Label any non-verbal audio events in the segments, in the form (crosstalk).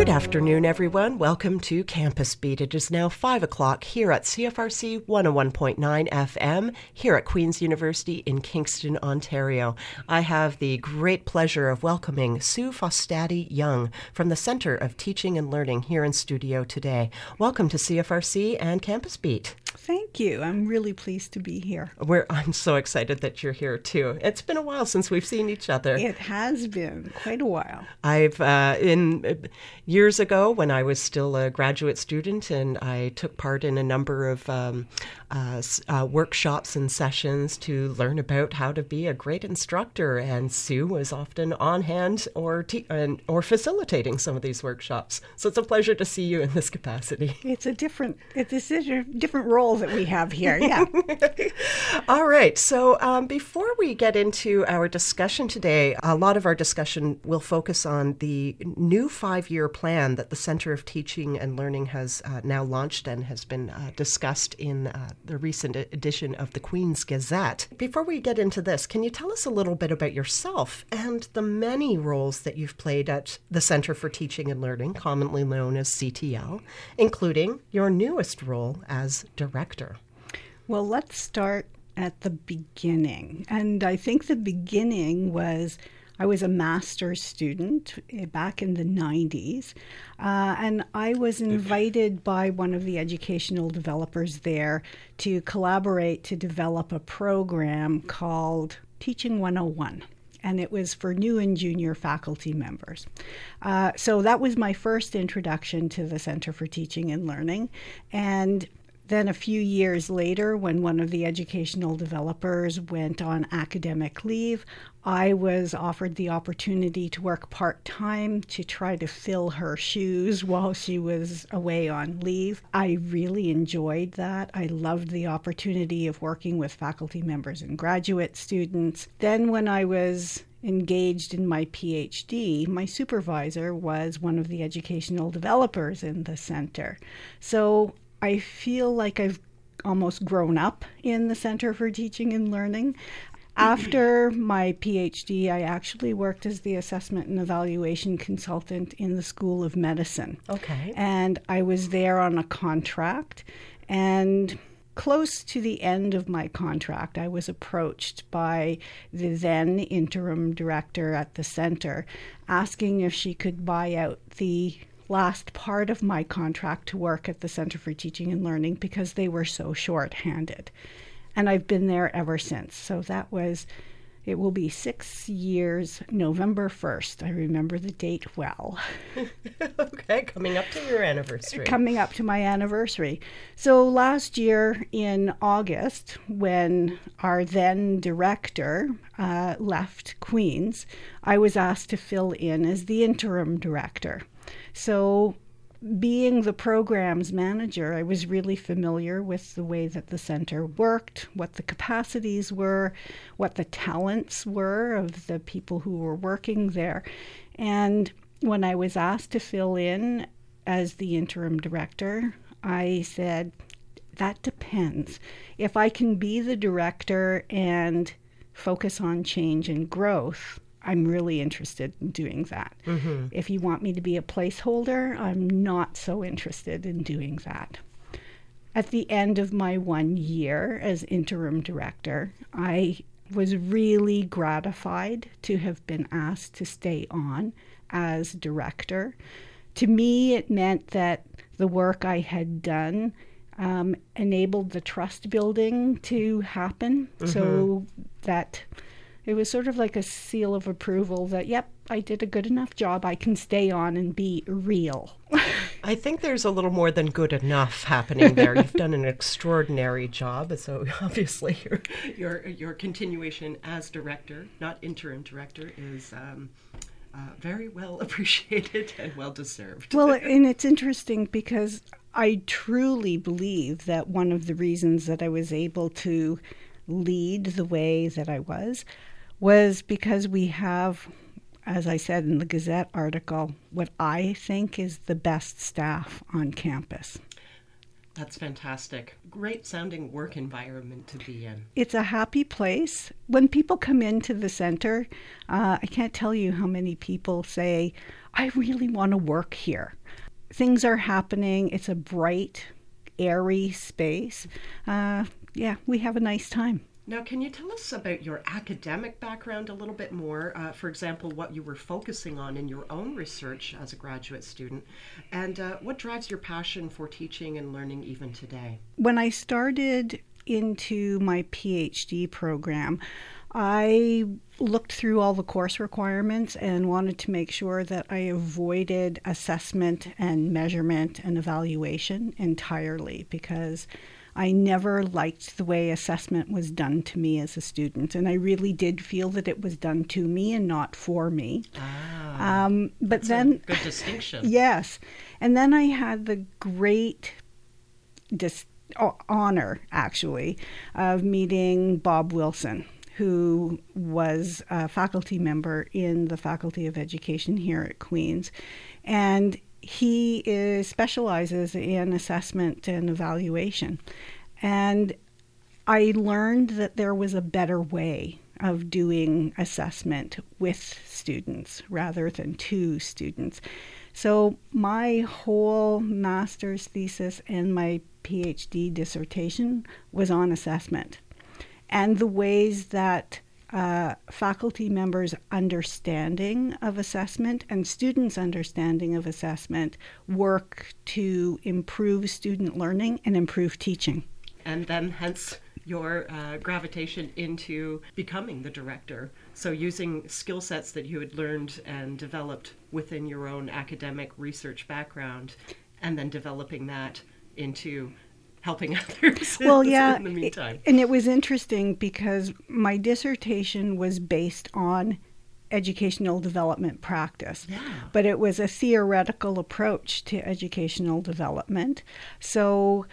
Good afternoon, everyone. Welcome to Campus Beat. It is now 5 o'clock here at CFRC 101.9 FM here at Queen's University in Kingston, Ontario. I have the great pleasure of welcoming Sue Fostaty Young from the Centre of Teaching and Learning here in studio today. Welcome to CFRC and Campus Beat. Thank you. I'm really pleased to be here. We're, I'm so excited that you're here too. It's been a while since we've seen each other. It has been quite a while. I've uh, in uh, years ago when I was still a graduate student and I took part in a number of um, uh, uh, workshops and sessions to learn about how to be a great instructor. And Sue was often on hand or te- or facilitating some of these workshops. So it's a pleasure to see you in this capacity. It's a different it's a different role that we have here. Yeah. (laughs) All right. So um, before we get into our discussion today, a lot of our discussion will focus on the new five-year plan that the Center of Teaching and Learning has uh, now launched and has been uh, discussed in uh, the recent edition of the Queen's Gazette. Before we get into this, can you tell us a little bit about yourself and the many roles that you've played at the Center for Teaching and Learning, commonly known as CTL, including your newest role as director? Well, let's start at the beginning. And I think the beginning was I was a master's student back in the 90s, uh, and I was invited by one of the educational developers there to collaborate to develop a program called Teaching 101 and it was for new and junior faculty members. Uh, so that was my first introduction to the Center for Teaching and Learning. And then, a few years later, when one of the educational developers went on academic leave, I was offered the opportunity to work part time to try to fill her shoes (laughs) while she was away on leave. I really enjoyed that. I loved the opportunity of working with faculty members and graduate students. Then, when I was engaged in my PhD, my supervisor was one of the educational developers in the center. So I feel like I've almost grown up in the Center for Teaching and Learning. After my PhD, I actually worked as the assessment and evaluation consultant in the School of Medicine. Okay. And I was there on a contract. And close to the end of my contract, I was approached by the then interim director at the center asking if she could buy out the last part of my contract to work at the Center for Teaching and Learning because they were so short-handed. And I've been there ever since. So that was it will be six years, November 1st. I remember the date well. (laughs) okay, coming up to your anniversary. Coming up to my anniversary. So last year in August, when our then director uh, left Queen's, I was asked to fill in as the interim director. So, being the programs manager, I was really familiar with the way that the center worked, what the capacities were, what the talents were of the people who were working there. And when I was asked to fill in as the interim director, I said, that depends. If I can be the director and focus on change and growth, I'm really interested in doing that. Mm-hmm. If you want me to be a placeholder, I'm not so interested in doing that. At the end of my one year as interim director, I was really gratified to have been asked to stay on as director. To me, it meant that the work I had done um, enabled the trust building to happen mm-hmm. so that it was sort of like a seal of approval that, yep, I did a good enough job. I can stay on and be real. (laughs) I think there's a little more than good enough happening there. You've done an extraordinary job, so (laughs) obviously your your your continuation as director, not interim director, is. Um, uh, very well (laughs) appreciated and well deserved. Well, and it's interesting because I truly believe that one of the reasons that I was able to lead the way that I was was because we have, as I said in the Gazette article, what I think is the best staff on campus. That's fantastic. Great sounding work environment to be in. It's a happy place. When people come into the center, uh, I can't tell you how many people say, I really want to work here. Things are happening. It's a bright, airy space. Uh, yeah, we have a nice time. Now, can you tell us about your academic background a little bit more? Uh, for example, what you were focusing on in your own research as a graduate student, and uh, what drives your passion for teaching and learning even today? When I started into my PhD program, I looked through all the course requirements and wanted to make sure that I avoided assessment and measurement and evaluation entirely because I never liked the way assessment was done to me as a student, and I really did feel that it was done to me and not for me. Ah, um, but then, good distinction. yes, and then I had the great dis- honor, actually, of meeting Bob Wilson who was a faculty member in the Faculty of Education here at Queen's. And he is, specializes in assessment and evaluation. And I learned that there was a better way of doing assessment with students rather than to students. So, my whole master's thesis and my PhD dissertation was on assessment and the ways that uh, faculty members' understanding of assessment and students' understanding of assessment work to improve student learning and improve teaching. And then, hence, your uh, gravitation into becoming the director. So, using skill sets that you had learned and developed within your own academic research background, and then developing that into helping (laughs) others. Well, (laughs) yeah. In the meantime, and it was interesting because my dissertation was based on educational development practice. Yeah. But it was a theoretical approach to educational development. So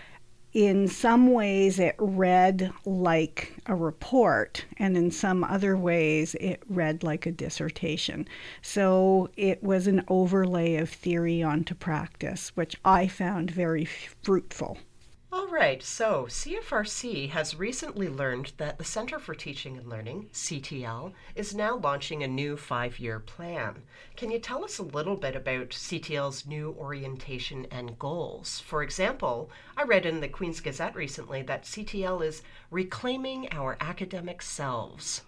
in some ways it read like a report and in some other ways it read like a dissertation. So it was an overlay of theory onto practice, which I found very fruitful. All right, so CFRC has recently learned that the Center for Teaching and Learning, CTL, is now launching a new five year plan. Can you tell us a little bit about CTL's new orientation and goals? For example, I read in the Queen's Gazette recently that CTL is reclaiming our academic selves.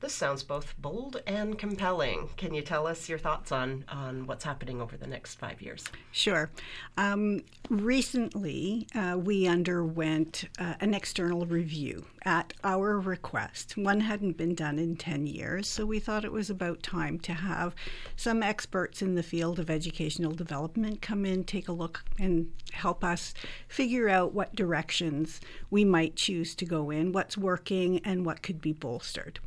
This sounds both bold and compelling. Can you tell us your thoughts on, on what's happening over the next five years? Sure. Um, recently, uh, we underwent uh, an external review at our request. One hadn't been done in 10 years, so we thought it was about time to have some experts in the field of educational development come in, take a look, and help us figure out what directions we might choose to go in, what's working, and what could be bolstered.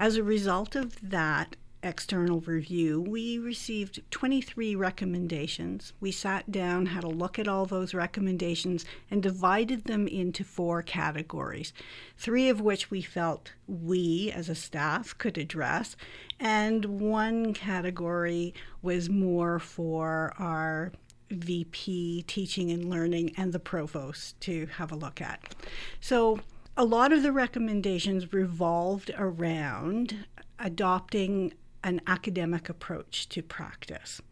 As a result of that external review, we received 23 recommendations. We sat down, had a look at all those recommendations, and divided them into four categories, three of which we felt we as a staff could address, and one category was more for our VP teaching and learning and the provost to have a look at. So a lot of the recommendations revolved around adopting an academic approach to practice.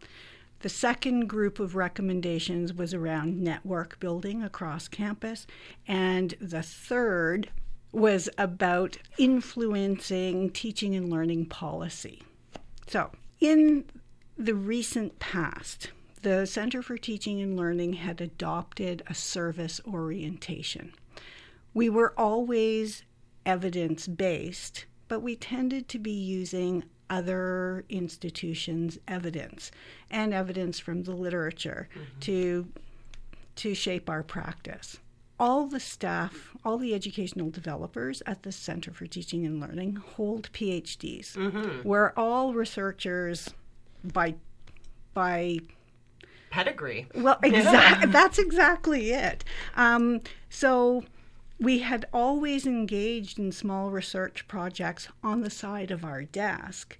The second group of recommendations was around network building across campus, and the third was about influencing teaching and learning policy. So, in the recent past, the Center for Teaching and Learning had adopted a service orientation we were always evidence based, but we tended to be using other institutions' evidence and evidence from the literature mm-hmm. to to shape our practice. All the staff, all the educational developers at the Center for Teaching and Learning hold PhDs. Mm-hmm. We're all researchers by by pedigree. Well, (laughs) exactly. that's exactly it. Um, so we had always engaged in small research projects on the side of our desk,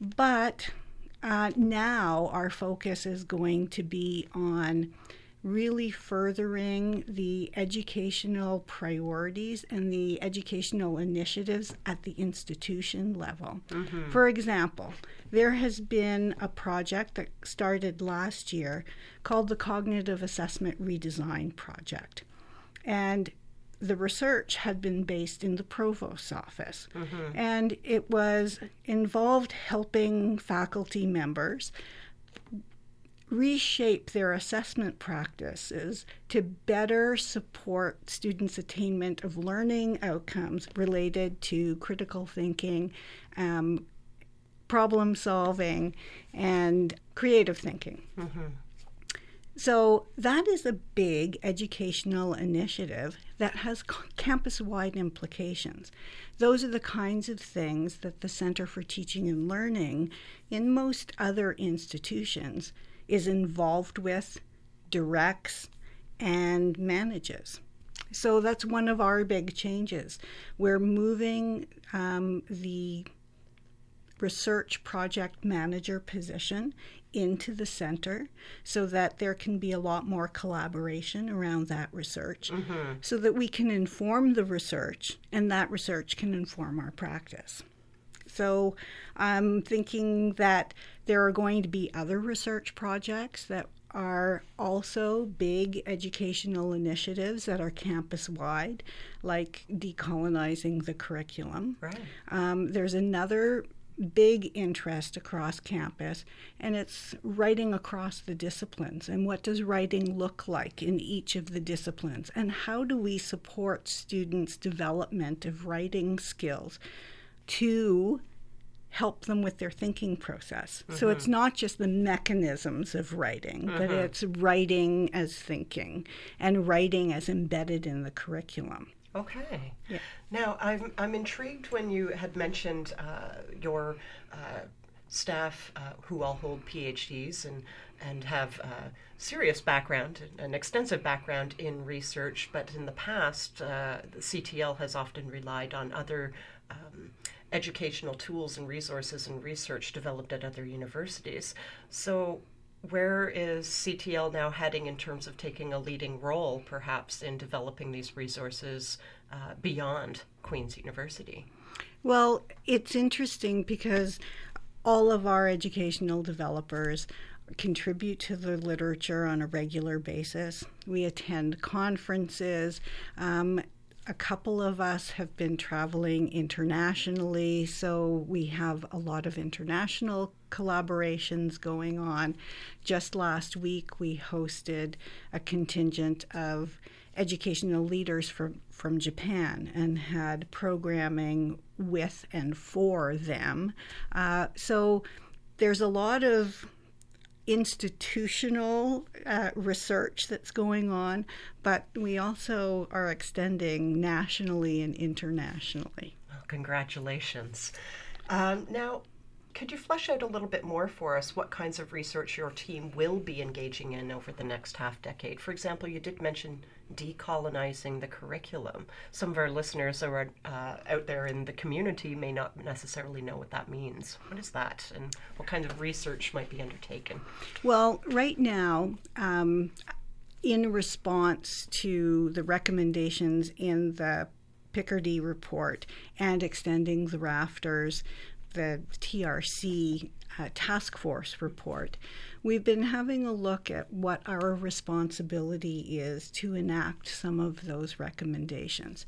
but uh, now our focus is going to be on really furthering the educational priorities and the educational initiatives at the institution level. Mm-hmm. For example, there has been a project that started last year called the Cognitive Assessment Redesign Project. And the research had been based in the provost's office mm-hmm. and it was involved helping faculty members reshape their assessment practices to better support students' attainment of learning outcomes related to critical thinking, um, problem solving, and creative thinking. Mm-hmm. So, that is a big educational initiative that has (laughs) campus wide implications. Those are the kinds of things that the Center for Teaching and Learning in most other institutions is involved with, directs, and manages. So that's one of our big changes. We're moving um, the research project manager position into the center so that there can be a lot more collaboration around that research mm-hmm. so that we can inform the research and that research can inform our practice. So I'm thinking that there are going to be other research projects that are also big educational initiatives that are campus wide, like decolonizing the curriculum. Right. Um, there's another big interest across campus, and it's writing across the disciplines. And what does writing look like in each of the disciplines? And how do we support students' development of writing skills to help them with their thinking process. Mm-hmm. So it's not just the mechanisms of writing, mm-hmm. but it's writing as thinking and writing as embedded in the curriculum. Okay. Yeah. Now, I'm, I'm intrigued when you had mentioned uh, your uh, staff uh, who all hold PhDs and, and have a serious background, an extensive background in research, but in the past, uh, the CTL has often relied on other um, educational tools and resources and research developed at other universities. So, where is CTL now heading in terms of taking a leading role, perhaps, in developing these resources uh, beyond Queen's University? Well, it's interesting because all of our educational developers contribute to the literature on a regular basis. We attend conferences, um, a couple of us have been traveling internationally, so we have a lot of international collaborations going on. Just last week, we hosted a contingent of educational leaders from, from Japan and had programming with and for them. Uh, so there's a lot of institutional uh, research that's going on, but we also are extending nationally and internationally. Oh, congratulations. Um, now, could you flesh out a little bit more for us what kinds of research your team will be engaging in over the next half decade? For example, you did mention decolonizing the curriculum. Some of our listeners who are uh, out there in the community may not necessarily know what that means. What is that, and what kind of research might be undertaken? Well, right now, um, in response to the recommendations in the PICRDI report and extending the rafters, the TRC uh, task force report, we've been having a look at what our responsibility is to enact some of those recommendations.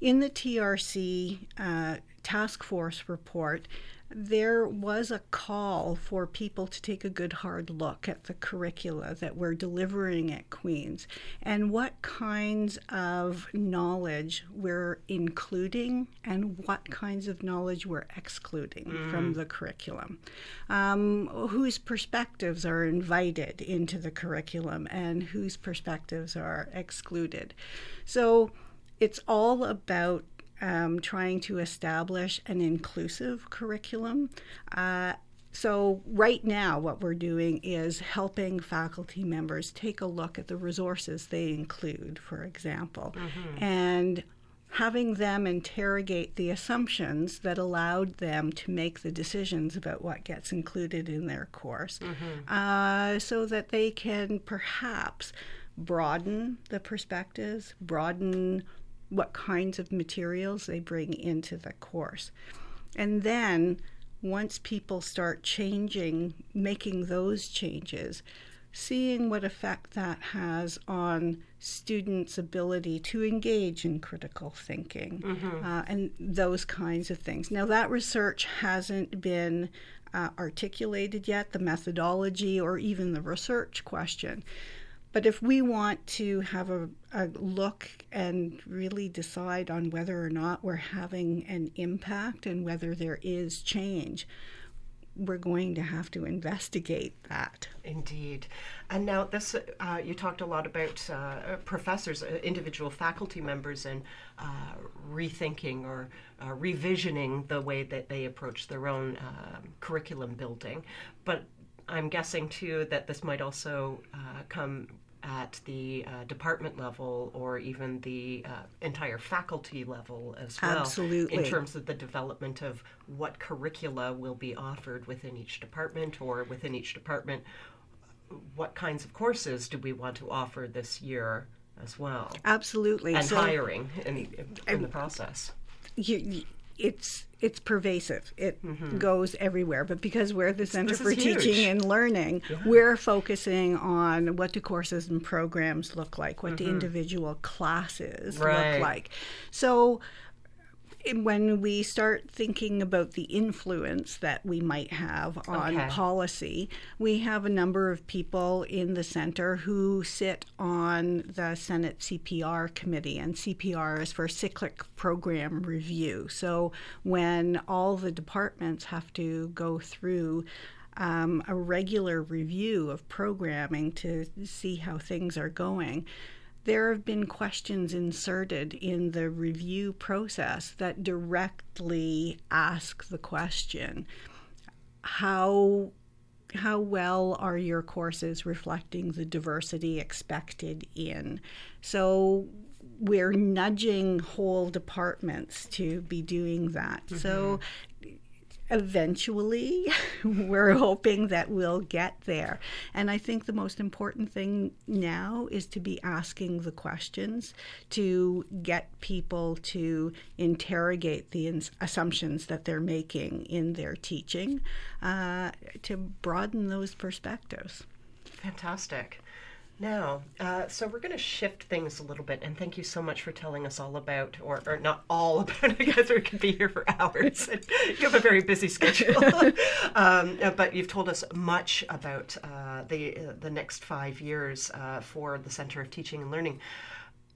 In the TRC uh, task force report, there was a call for people to take a good hard look at the curricula that we're delivering at Queen's and what kinds of knowledge we're including and what kinds of knowledge we're excluding mm. from the curriculum. Um, whose perspectives are invited into the curriculum and whose perspectives are excluded. So it's all about um, trying to establish an inclusive curriculum. Uh, so, right now, what we're doing is helping faculty members take a look at the resources they include, for example, mm-hmm. and having them interrogate the assumptions that allowed them to make the decisions about what gets included in their course mm-hmm. uh, so that they can perhaps broaden the perspectives, broaden what kinds of materials they bring into the course. And then once people start changing, making those changes, seeing what effect that has on students' ability to engage in critical thinking mm-hmm. uh, and those kinds of things. Now, that research hasn't been uh, articulated yet, the methodology or even the research question. But if we want to have a, a, look and really decide on whether or not we're having an impact and whether there is change, we're going to have to investigate that. Indeed. And now, this uh, you talked a lot about uh, professors, uh, individual faculty members, and uh, rethinking or uh, revisioning the way that they approach their own um, curriculum building. But I'm guessing too that this might also uh, come at the uh, department level or even the uh, entire faculty level as well. Absolutely. In terms of the development of what curricula will be offered within each department or within each department, what kinds of courses do we want to offer this year as well? Absolutely. And so, hiring in, in, in the process. You, it's it's pervasive. It mm-hmm. goes everywhere. But because we're the Center this for Teaching and Learning, yeah. we're focusing on what do courses and programs look like, what mm-hmm. do individual classes right. look like. So when we start thinking about the influence that we might have on okay. policy, we have a number of people in the center who sit on the Senate CPR committee, and CPR is for cyclic program review. So when all the departments have to go through um, a regular review of programming to see how things are going there have been questions inserted in the review process that directly ask the question how how well are your courses reflecting the diversity expected in so we're nudging whole departments to be doing that mm-hmm. so eventually (laughs) we're hoping that we'll get there. And i think the most important thing now is to be asking the questions to get people to interrogate the ins- assumptions that they're making in their teaching uh, to broaden those perspectives. Fantastic now, uh, so we're going to shift things a little bit, and thank you so much for telling us all about, or, or not all (laughs) about, because we could be here for hours. (laughs) you have a very busy schedule, (laughs) um, uh, but you've told us much about uh, the uh, the next five years uh, for the Center of Teaching and Learning,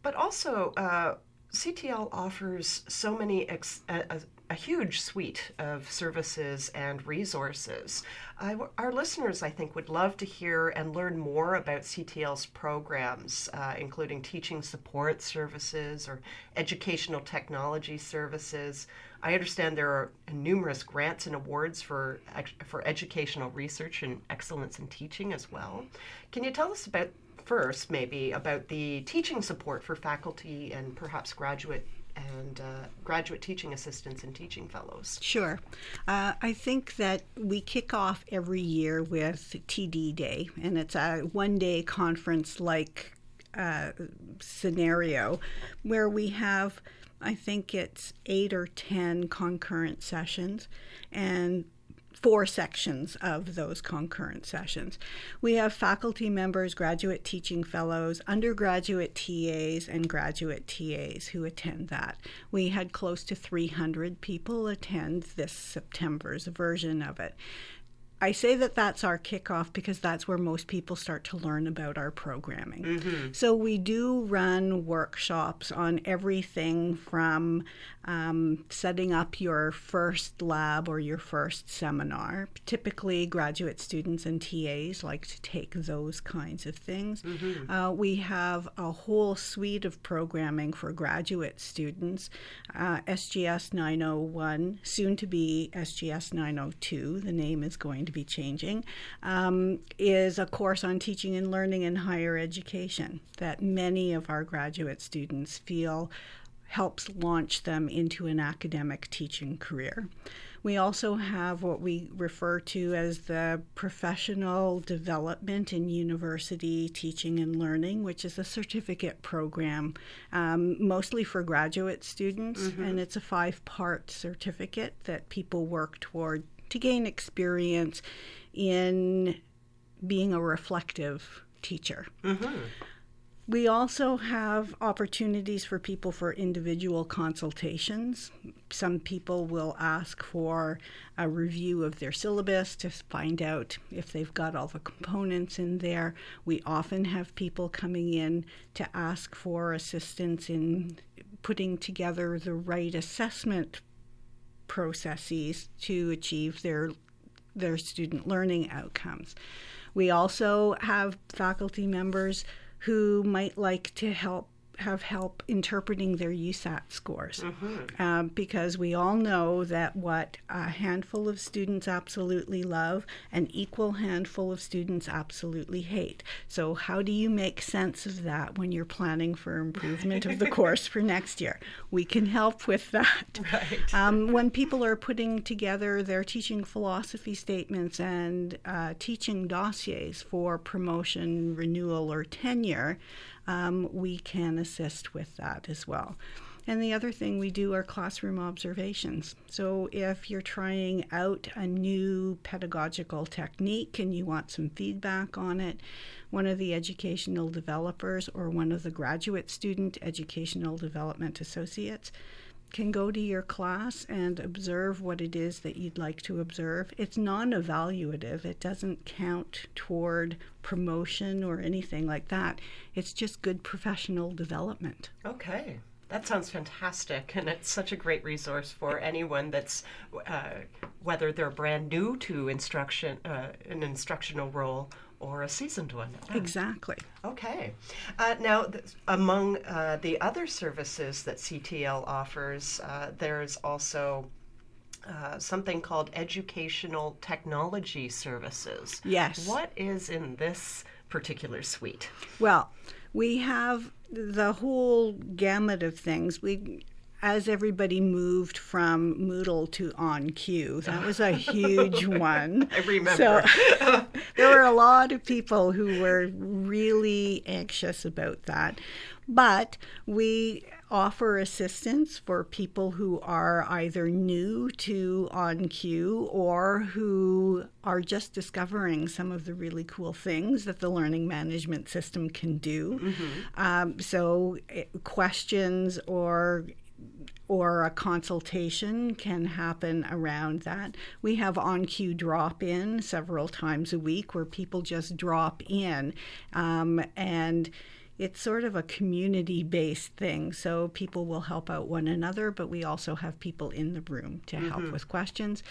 but also. Uh, CTL offers so many ex- a huge suite of services and resources. our listeners, I think, would love to hear and learn more about CTL's programs, uh, including teaching support services or educational technology services. I understand there are numerous grants and awards for for educational research and excellence in teaching as well. Can you tell us about first, maybe, about the teaching support for faculty and perhaps graduate and uh, graduate teaching assistants and teaching fellows. Sure. Uh, I think that we kick off every year with TD Day, and it's a one day conference like uh, scenario where we have, I think it's eight or 10 concurrent sessions, and four sections of those concurrent sessions. We have faculty members, graduate teaching fellows, undergraduate TAs, and graduate TAs who attend that. We had close to 300 people attend this September's version of it. I say that that's our kickoff because that's where most people start to learn about our programming. Mm-hmm. So we do run workshops on everything from um, setting up your first lab or your first seminar. Typically, graduate students and TAs like to take those kinds of things. Mm-hmm. Uh, we have a whole suite of programming for graduate students uh, SGS 901, soon to be SGS 902. The name is going to be changing, um, is a course on teaching and learning in higher education that many of our graduate students feel helps launch them into an academic teaching career. We also have what we refer to as the professional development in university teaching and learning, which is a certificate program um, mostly for graduate students. Mm-hmm. And it's a five part certificate that people work toward to gain experience in being a reflective teacher. Mm-hmm. We also have opportunities for people for individual consultations. Some people will ask for a review of their syllabus to find out if they've got all the components in there. We often have people coming in to ask for assistance in putting together the right assessment processes to achieve their their student learning outcomes. We also have faculty members who might like to help have help interpreting their USAT scores mm-hmm. um, because we all know that what a handful of students absolutely love, an equal handful of students absolutely hate. So, how do you make sense of that when you're planning for improvement of the (laughs) course for next year? We can help with that. Right. Um, when people are putting together their teaching philosophy statements and uh, teaching dossiers for promotion, renewal, or tenure, um, we can assist with that as well. And the other thing we do are classroom observations. So if you're trying out a new pedagogical technique and you want some feedback on it, one of the educational developers or one of the graduate student educational development associates can go to your class and observe what it is that you'd like to observe. It's non evaluative, it doesn't count toward promotion or anything like that. It's just good professional development. Okay. That sounds fantastic, and it's such a great resource for anyone that's, uh, whether they're brand new to instruction, uh, an instructional role, or a seasoned one. Exactly. Okay. Uh, now, th- among uh, the other services that CTL offers, uh, there's also uh, something called educational technology services. Yes. What is in this particular suite? Well, we have the whole gamut of things. We as everybody moved from Moodle to OnQ. that was a huge (laughs) one. I remember. So (laughs) there were a lot of people who were really anxious about that. But we offer assistance for people who are either new to OnQ or who are just discovering some of the really cool things that the learning management system can do. Mm-hmm. Um, so, eh, questions or or a consultation can happen around that. We have OnQ drop in several times a week where people just drop in um, and it's sort of a community based thing. So people will help out one another, but we also have people in the room to help mm-hmm. with questions.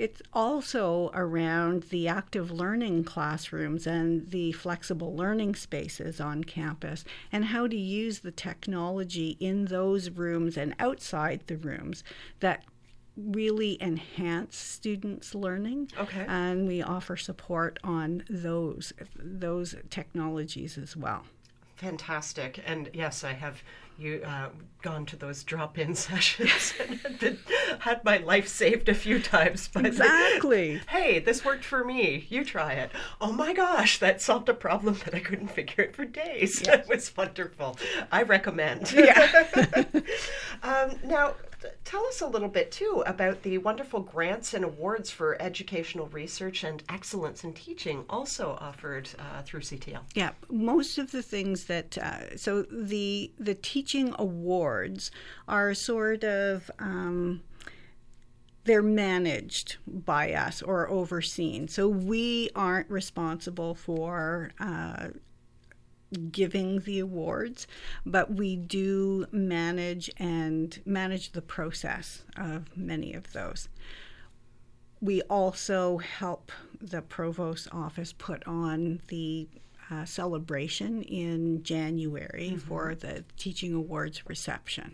It's also around the active learning classrooms and the flexible learning spaces on campus and how to use the technology in those rooms and outside the rooms that really enhance students' learning. Okay. And we offer support on those those technologies as well. Fantastic. And yes, I have you uh, gone to those drop-in (laughs) sessions (laughs) and been, had my life saved a few times. But exactly. (laughs) hey, this worked for me. You try it. Oh my gosh, that solved a problem that I couldn't figure it for days. Yes. It was wonderful. I recommend. Yeah. um, now, tell us a little bit too about the wonderful grants and awards for educational research and excellence in teaching, also offered uh, through CTL. Yeah, most of the things that uh, so the the teaching awards are sort of. Um, they're managed by us or overseen. So we aren't responsible for uh, giving the awards, but we do manage and manage the process of many of those. We also help the provost office put on the uh, celebration in January mm-hmm. for the Teaching Awards reception.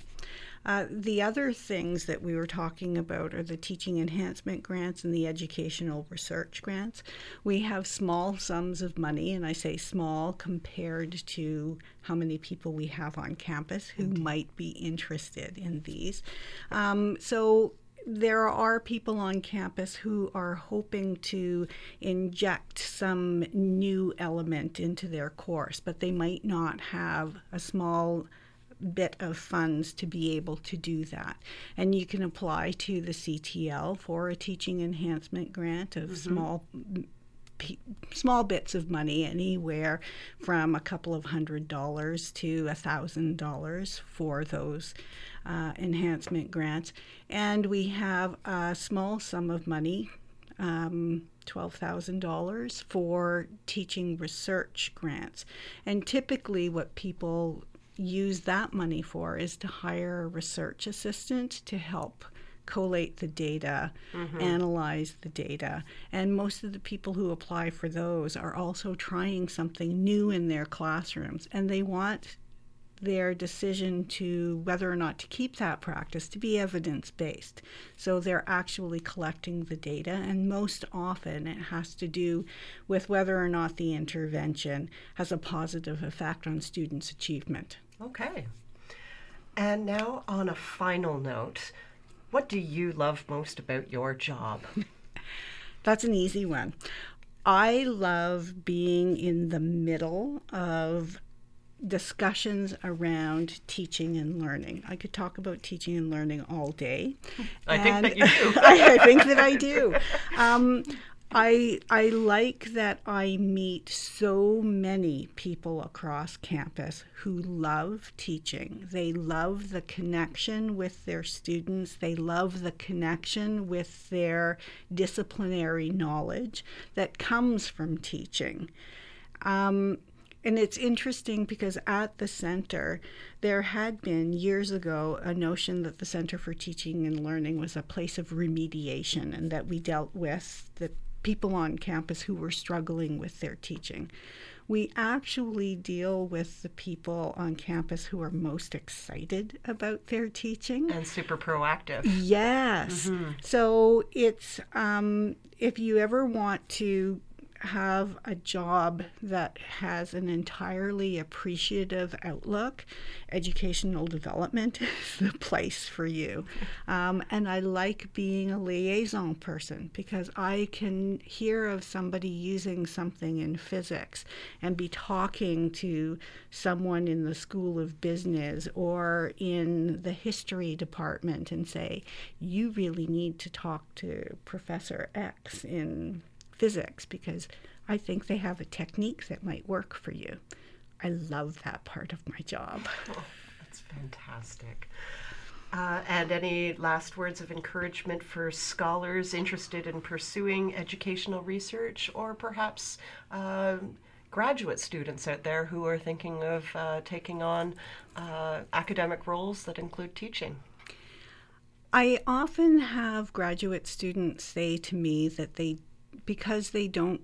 Uh, the other things that we were talking about are the teaching enhancement grants and the educational research grants. We have small sums of money, and I say small compared to how many people we have on campus who might be interested in these. Um, so there are people on campus who are hoping to inject some new element into their course, but they might not have a small bit of funds to be able to do that. And you can apply to the CTL for a teaching enhancement grant of mm-hmm. small small bits of money anywhere from a couple of hundred dollars to a thousand dollars for those uh, enhancement grants and we have a small sum of money um, $12,000 for teaching research grants. And typically, what people use that money for is to hire a research assistant to help collate the data, mm-hmm. analyze the data. And most of the people who apply for those are also trying something new in their classrooms and they want their decision to whether or not to keep that practice to be evidence based. So they're actually collecting the data, and most often it has to do with whether or not the intervention has a positive effect on students' achievement. Okay. And now, on a final note, what do you love most about your job? (laughs) That's an easy one. I love being in the middle of discussions around teaching and learning. I could talk about teaching and learning all day. (laughs) I think that you do. I, (laughs) I, think that I do. Um, I I like that I meet so many people across campus who love teaching. They love the connection with their students. They love the connection with their disciplinary knowledge that comes from teaching. Um, and it's interesting because at the center, there had been years ago a notion that the Center for Teaching and Learning was a place of remediation and that we dealt with the people on campus who were struggling with their teaching. We actually deal with the people on campus who are most excited about their teaching and super proactive. Yes. Mm-hmm. So it's um, if you ever want to have a job that has an entirely appreciative outlook, educational development (laughs) is the place for you. Um, and I like being a liaison person because I can hear of somebody using something in physics and be talking to someone in the School of Business or in the history department and say, you really need to talk to Professor X in physics because I think they have a technique that might work for you. I love that part of my job. (laughs) Oh, that's fantastic. Uh, and any last words of encouragement for scholars interested in pursuing educational research or perhaps uh, graduate students out there who are thinking of uh, taking on uh, academic roles that include teaching? I often have graduate students say to me that they because they don't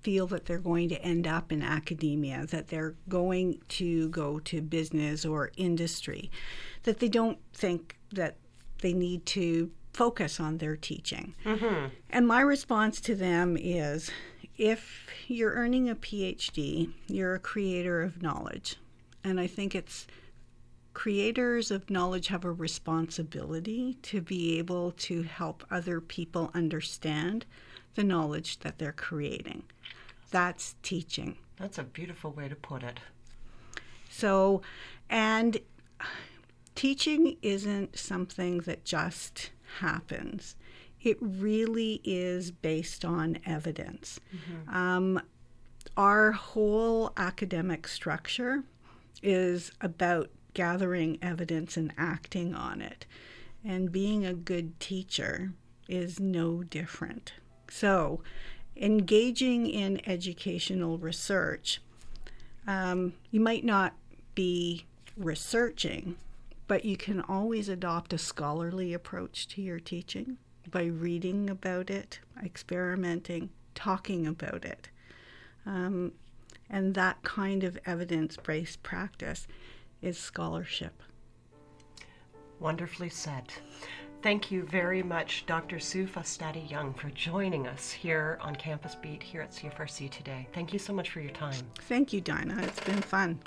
feel that they're going to end up in academia, that they're going to go to business or industry, that they don't think that they need to focus on their teaching. Mm-hmm. And my response to them is if you're earning a PhD, you're a creator of knowledge. And I think it's creators of knowledge have a responsibility to be able to help other people understand the knowledge that they're creating. That's teaching. That's a beautiful way to put it. So, and teaching isn't something that just happens. It really is based on evidence. Mm-hmm. Um, our whole academic structure is about gathering evidence and acting on it. And being a good teacher is no different. So, engaging in educational research, um, you might not be researching, but you can always adopt a scholarly approach to your teaching by reading about it, experimenting, talking about it. Um, And that kind of evidence based practice is scholarship. Wonderfully said. Thank you very much, Dr. Sue Fostaty Young, for joining us here on Campus Beat here at CFRC today. Thank you so much for your time. Thank you, Dinah. It's been fun.